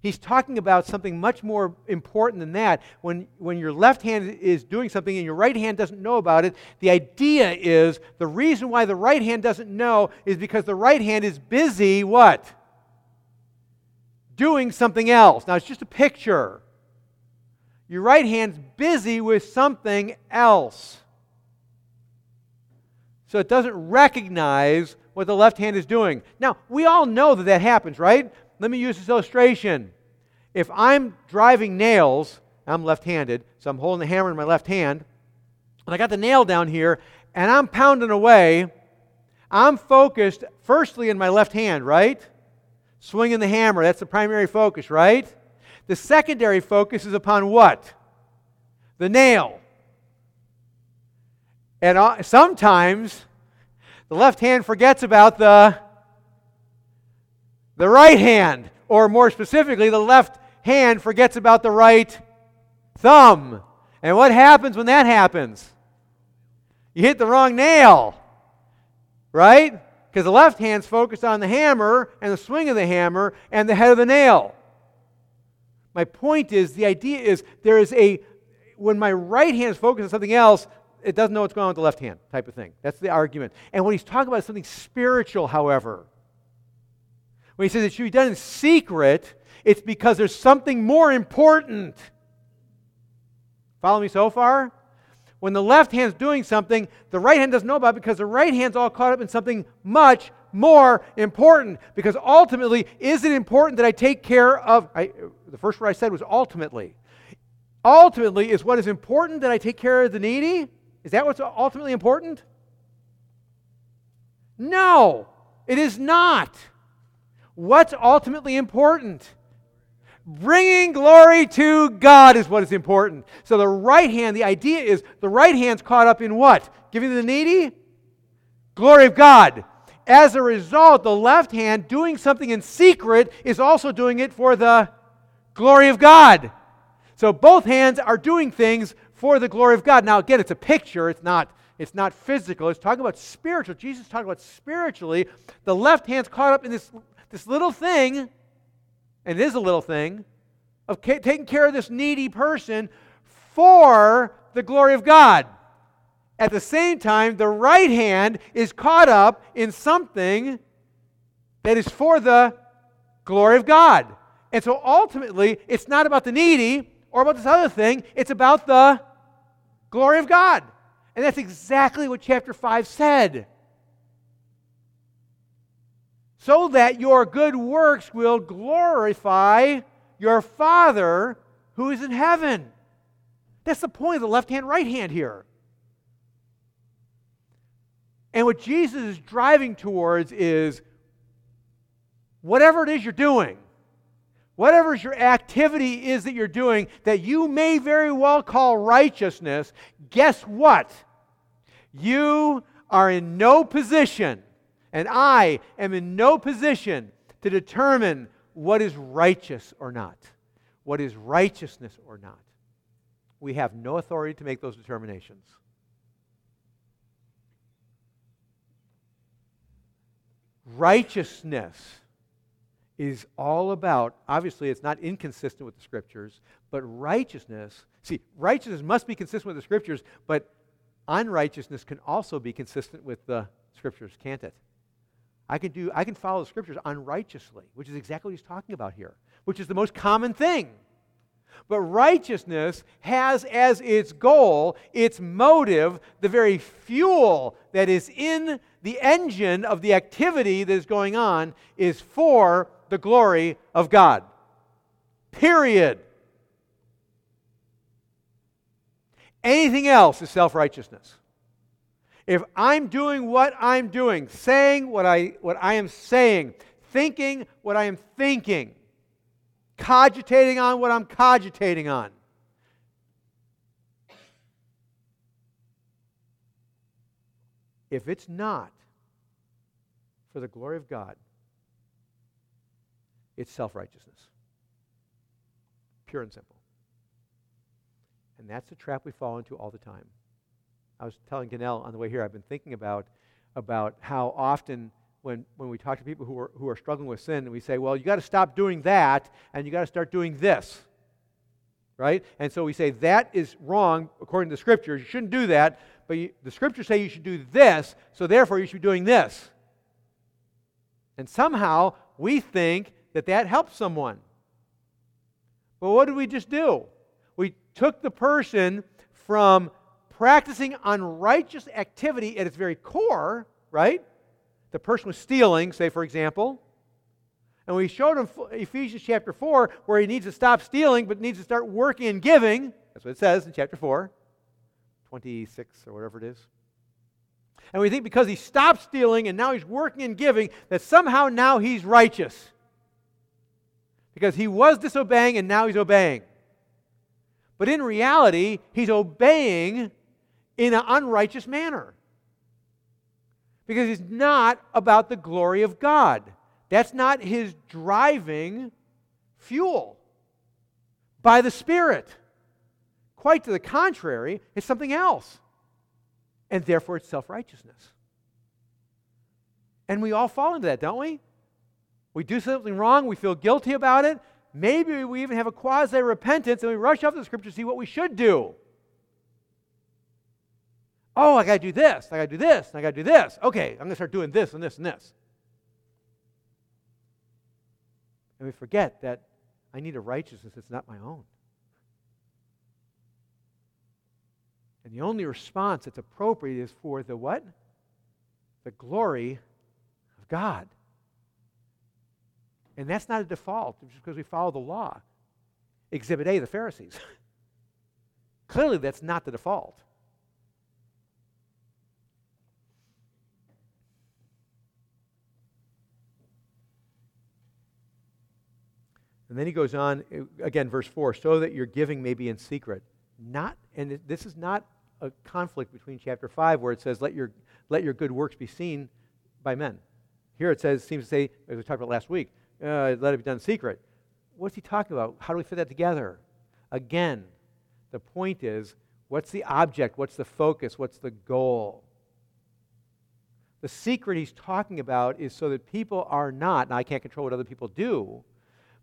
He's talking about something much more important than that. When, when your left hand is doing something and your right hand doesn't know about it, the idea is the reason why the right hand doesn't know is because the right hand is busy what? Doing something else. Now, it's just a picture. Your right hand's busy with something else. So it doesn't recognize what the left hand is doing. Now, we all know that that happens, right? Let me use this illustration. If I'm driving nails, I'm left handed, so I'm holding the hammer in my left hand, and I got the nail down here, and I'm pounding away, I'm focused firstly in my left hand, right? Swinging the hammer, that's the primary focus, right? The secondary focus is upon what? The nail. And uh, sometimes the left hand forgets about the the right hand, or more specifically, the left hand forgets about the right thumb. And what happens when that happens? You hit the wrong nail, right? Because the left hand's focused on the hammer and the swing of the hammer and the head of the nail. My point is the idea is there is a, when my right hand is focused on something else, it doesn't know what's going on with the left hand type of thing. That's the argument. And what he's talking about is something spiritual, however. When he says it should be done in secret, it's because there's something more important. Follow me so far? When the left hand's doing something, the right hand doesn't know about it because the right hand's all caught up in something much more important. Because ultimately, is it important that I take care of? I, the first word I said was ultimately. Ultimately, is what is important that I take care of the needy? Is that what's ultimately important? No, it is not. What's ultimately important? Bringing glory to God is what is important. So the right hand, the idea is the right hand's caught up in what? Giving to the needy? Glory of God. As a result, the left hand doing something in secret is also doing it for the glory of God. So both hands are doing things for the glory of God. Now again, it's a picture, it's not it's not physical. It's talking about spiritual. Jesus talking about spiritually. The left hand's caught up in this this little thing, and it is a little thing, of ca- taking care of this needy person for the glory of God. At the same time, the right hand is caught up in something that is for the glory of God. And so ultimately, it's not about the needy or about this other thing, it's about the glory of God. And that's exactly what chapter 5 said so that your good works will glorify your Father who is in heaven. That's the point of the left hand, right hand here. And what Jesus is driving towards is whatever it is you're doing, whatever your activity is that you're doing that you may very well call righteousness, guess what? You are in no position and I am in no position to determine what is righteous or not, what is righteousness or not. We have no authority to make those determinations. Righteousness is all about, obviously, it's not inconsistent with the scriptures, but righteousness, see, righteousness must be consistent with the scriptures, but unrighteousness can also be consistent with the scriptures, can't it? I can do I can follow the scriptures unrighteously, which is exactly what he's talking about here, which is the most common thing. But righteousness has as its goal, its motive, the very fuel that is in the engine of the activity that is going on is for the glory of God. Period. Anything else is self righteousness. If I'm doing what I'm doing, saying what I, what I am saying, thinking what I am thinking, cogitating on what I'm cogitating on. If it's not for the glory of God, it's self righteousness. Pure and simple. And that's the trap we fall into all the time. I was telling Ganell on the way here, I've been thinking about, about how often when, when we talk to people who are, who are struggling with sin, we say, well, you got to stop doing that and you got to start doing this. Right? And so we say that is wrong according to the scriptures. You shouldn't do that, but you, the scriptures say you should do this, so therefore you should be doing this. And somehow we think that that helps someone. But what did we just do? We took the person from practicing unrighteous activity at its very core, right? The person was stealing, say, for example. And we showed him Ephesians chapter 4, where he needs to stop stealing, but needs to start working and giving. That's what it says in chapter 4, 26 or whatever it is. And we think because he stopped stealing and now he's working and giving, that somehow now he's righteous. Because he was disobeying and now he's obeying. But in reality, he's obeying in an unrighteous manner. Because it's not about the glory of God. That's not his driving fuel by the Spirit. Quite to the contrary, it's something else. And therefore, it's self righteousness. And we all fall into that, don't we? We do something wrong, we feel guilty about it. Maybe we even have a quasi repentance and we rush off to the scripture to see what we should do. Oh, I got to do this, I got to do this, I got to do this. Okay, I'm going to start doing this and this and this. And we forget that I need a righteousness that's not my own. And the only response that's appropriate is for the what? The glory of God. And that's not a default just because we follow the law. Exhibit A, the Pharisees. Clearly, that's not the default. And then he goes on, again, verse 4 so that your giving may be in secret. Not, and this is not a conflict between chapter 5 where it says, let your, let your good works be seen by men. Here it says, seems to say, as we talked about last week, uh, let it be done in secret. What's he talking about? How do we fit that together? Again, the point is what's the object? What's the focus? What's the goal? The secret he's talking about is so that people are not, and I can't control what other people do,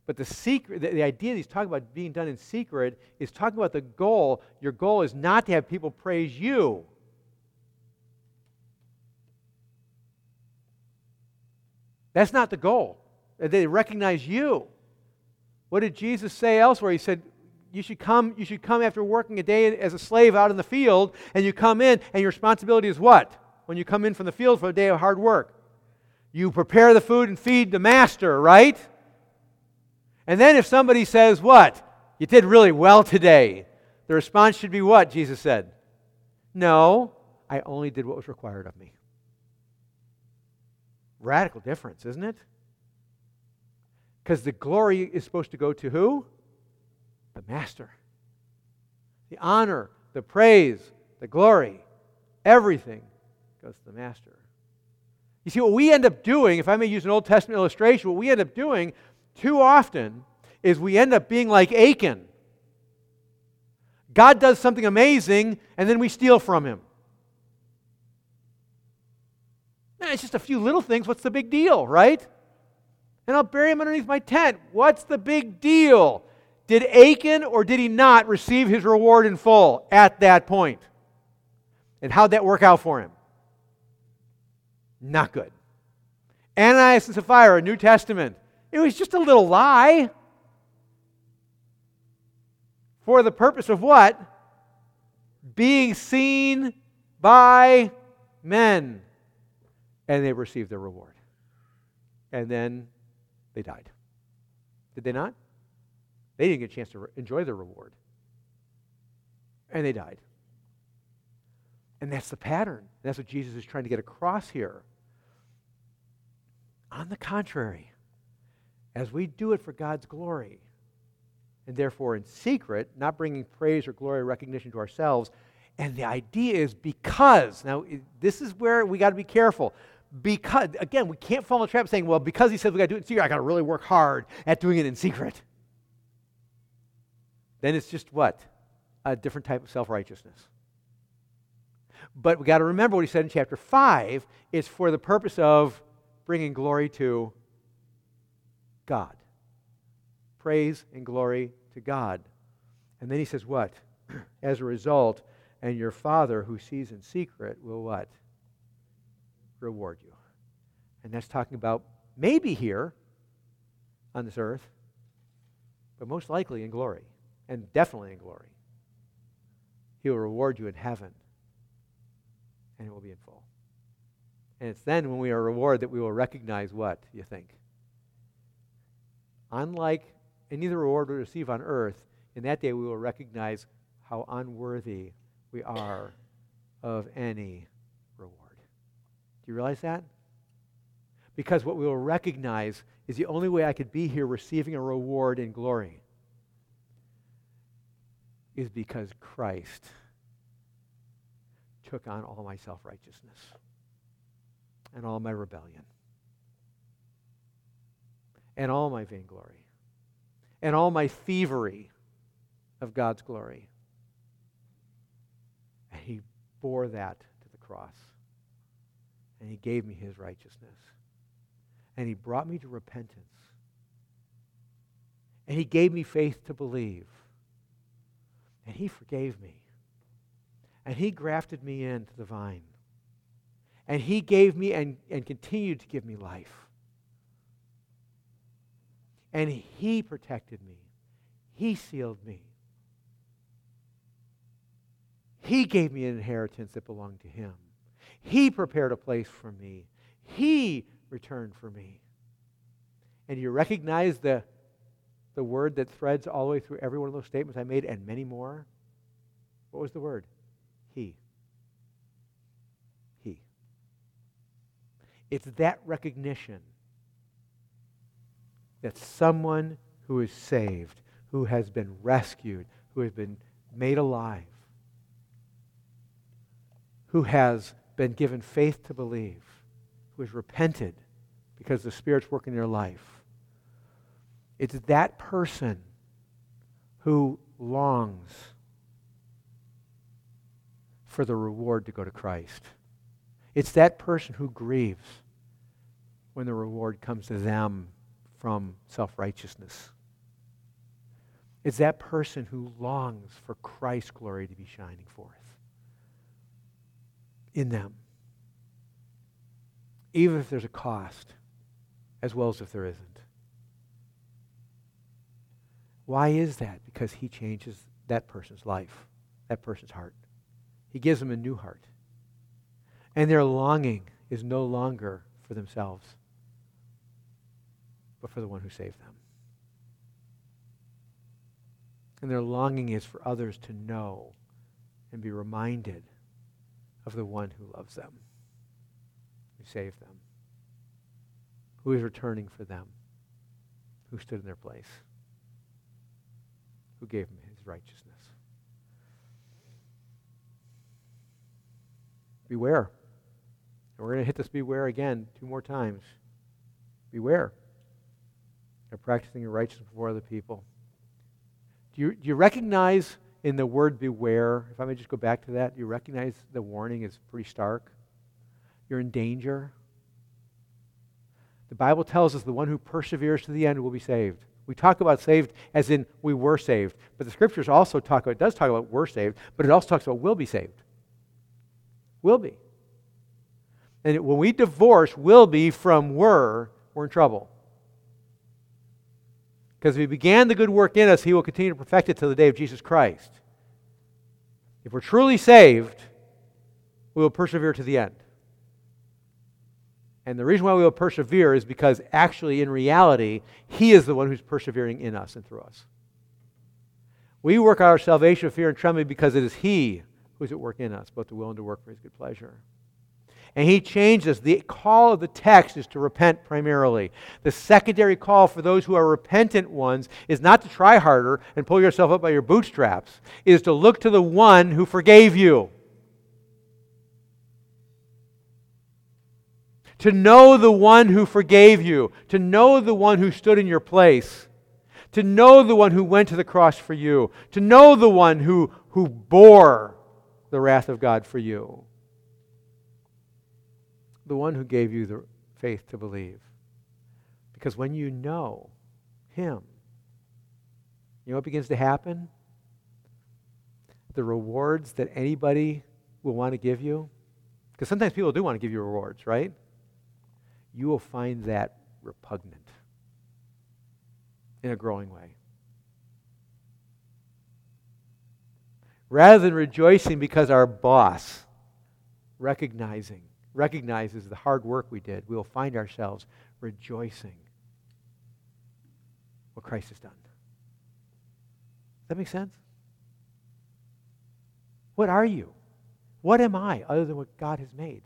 but the secret, the, the idea that he's talking about being done in secret is talking about the goal. Your goal is not to have people praise you. That's not the goal. They recognize you. What did Jesus say elsewhere? He said, you should come you should come after working a day as a slave out in the field and you come in and your responsibility is what when you come in from the field for a day of hard work you prepare the food and feed the master right and then if somebody says what you did really well today the response should be what jesus said no i only did what was required of me radical difference isn't it because the glory is supposed to go to who? The Master. The honor, the praise, the glory, everything goes to the Master. You see, what we end up doing, if I may use an Old Testament illustration, what we end up doing too often is we end up being like Achan. God does something amazing, and then we steal from him. it's just a few little things. What's the big deal, right? and I'll bury him underneath my tent. What's the big deal? Did Achan or did he not receive his reward in full at that point? And how'd that work out for him? Not good. Ananias and Sapphira, New Testament. It was just a little lie. For the purpose of what? Being seen by men. And they received their reward. And then they died. Did they not? They didn't get a chance to re- enjoy the reward. And they died. And that's the pattern. That's what Jesus is trying to get across here. On the contrary, as we do it for God's glory, and therefore in secret, not bringing praise or glory or recognition to ourselves. And the idea is because, now this is where we got to be careful. Because, again, we can't fall in the trap saying, well, because he said we got to do it in secret, I got to really work hard at doing it in secret. Then it's just what? A different type of self righteousness. But we got to remember what he said in chapter 5 is for the purpose of bringing glory to God. Praise and glory to God. And then he says, What? As a result, and your Father who sees in secret will what? Reward you. And that's talking about maybe here on this earth, but most likely in glory, and definitely in glory. He will reward you in heaven, and it will be in full. And it's then when we are rewarded that we will recognize what, you think? Unlike any reward we receive on earth, in that day we will recognize how unworthy we are of any reward. Do you realize that? Because what we will recognize is the only way I could be here receiving a reward in glory is because Christ took on all my self righteousness and all my rebellion and all my vainglory and all my thievery of God's glory. And he bore that to the cross. And he gave me his righteousness. And he brought me to repentance. And he gave me faith to believe. And he forgave me. And he grafted me into the vine. And he gave me and, and continued to give me life. And He protected me, He sealed me. He gave me an inheritance that belonged to Him. He prepared a place for me. He returned for me. And you recognize the, the word that threads all the way through every one of those statements I made and many more? What was the word? He. He. It's that recognition that someone who is saved, who has been rescued, who has been made alive, who has been given faith to believe, who has repented because the Spirit's working in their life. It's that person who longs for the reward to go to Christ. It's that person who grieves when the reward comes to them from self righteousness. It's that person who longs for Christ's glory to be shining forth in them, even if there's a cost, as well as if there isn't. Why is that? Because he changes that person's life, that person's heart. He gives them a new heart. And their longing is no longer for themselves but for the one who saved them. And their longing is for others to know and be reminded of the one who loves them, who saved them, who is returning for them, who stood in their place, who gave them his righteousness. Beware. And we're going to hit this beware again two more times. Beware and practicing your righteousness before other people. Do you, do you recognize in the word beware, if I may just go back to that, do you recognize the warning is pretty stark? You're in danger. The Bible tells us the one who perseveres to the end will be saved. We talk about saved as in we were saved, but the scriptures also talk about, it does talk about we're saved, but it also talks about will be saved. Will be. And when we divorce will be from were, we're in trouble. Because if He began the good work in us, He will continue to perfect it till the day of Jesus Christ. If we're truly saved, we will persevere to the end. And the reason why we will persevere is because actually, in reality, He is the one who's persevering in us and through us. We work out our salvation with fear and trembling because it is He who is at work in us, both to will and to work for His good pleasure. And he changes. The call of the text is to repent primarily. The secondary call for those who are repentant ones is not to try harder and pull yourself up by your bootstraps, it is to look to the one who forgave you. To know the one who forgave you, to know the one who stood in your place, to know the one who went to the cross for you, to know the one who, who bore the wrath of God for you the one who gave you the faith to believe. Because when you know Him, you know what begins to happen? The rewards that anybody will want to give you, because sometimes people do want to give you rewards, right? You will find that repugnant in a growing way. Rather than rejoicing because our boss, recognizing recognizes the hard work we did, we will find ourselves rejoicing what Christ has done. Does that make sense? What are you? What am I other than what God has made?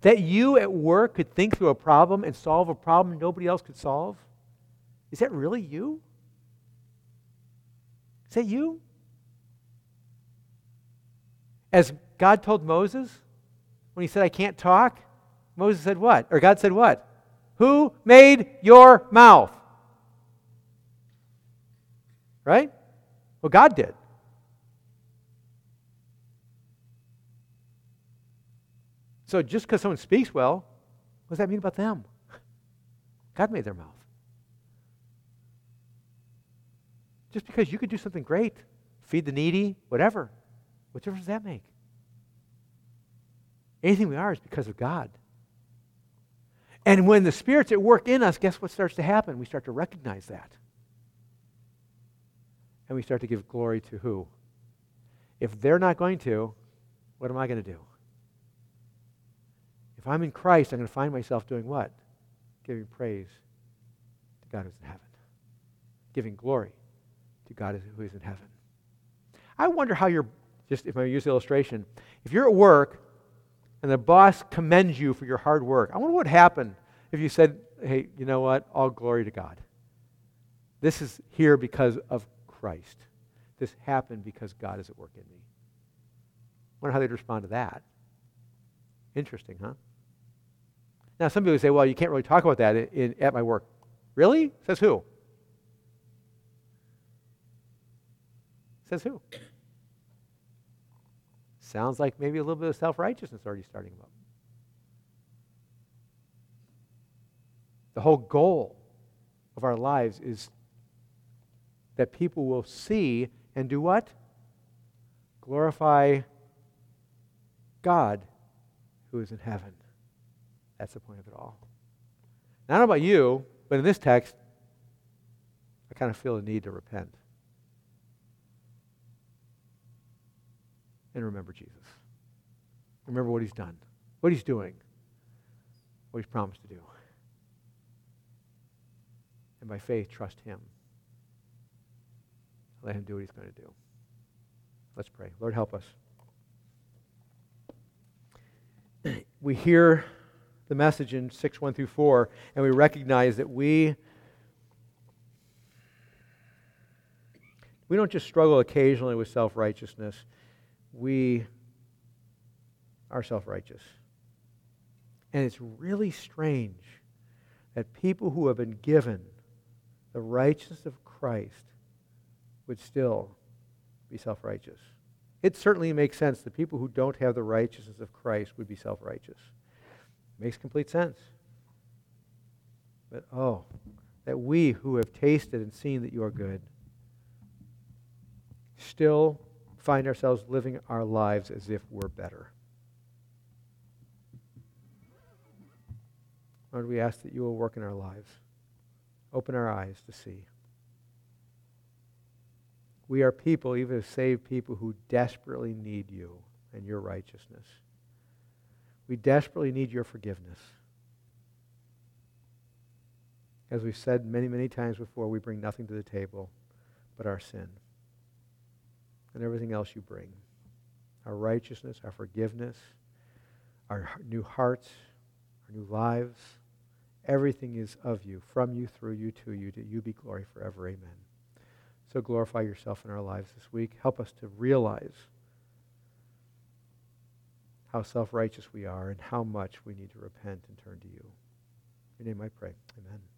That you at work could think through a problem and solve a problem nobody else could solve? Is that really you? Is that you? As God told Moses when he said, I can't talk, Moses said what? Or God said what? Who made your mouth? Right? Well, God did. So just because someone speaks well, what does that mean about them? God made their mouth. Just because you could do something great, feed the needy, whatever, what difference does that make? Anything we are is because of God. And when the Spirit's at work in us, guess what starts to happen? We start to recognize that. And we start to give glory to who? If they're not going to, what am I going to do? If I'm in Christ, I'm going to find myself doing what? Giving praise to God who's in heaven, giving glory to God who is in heaven. I wonder how you're just if I use the illustration, if you're at work and the boss commends you for your hard work, I wonder what would happen if you said, hey, you know what? All glory to God. This is here because of Christ. This happened because God is at work in me. Wonder how they'd respond to that. Interesting, huh? Now, some people say, well, you can't really talk about that in, in, at my work. Really? Says who? Says who? Sounds like maybe a little bit of self righteousness already starting up. The whole goal of our lives is that people will see and do what? Glorify God who is in heaven. That's the point of it all. Now, I don't know about you, but in this text, I kind of feel a need to repent. And remember Jesus. Remember what he's done, what he's doing, what he's promised to do. And by faith, trust him. Let him do what he's going to do. Let's pray. Lord, help us. We hear the message in 6 1 through 4, and we recognize that we. We don't just struggle occasionally with self righteousness we are self righteous. And it's really strange that people who have been given the righteousness of Christ would still be self righteous. It certainly makes sense that people who don't have the righteousness of Christ would be self righteous. Makes complete sense. But oh, that we who have tasted and seen that you are good still find ourselves living our lives as if we're better. Lord, we ask that you will work in our lives. Open our eyes to see. We are people, even saved people, who desperately need you and your righteousness. We desperately need your forgiveness. As we've said many, many times before, we bring nothing to the table but our sin and everything else you bring. our righteousness, our forgiveness, our new hearts, our new lives. Everything is of you, from you, through you, to you. To you be glory forever. Amen. So glorify yourself in our lives this week. Help us to realize how self righteous we are and how much we need to repent and turn to you. In your name I pray. Amen.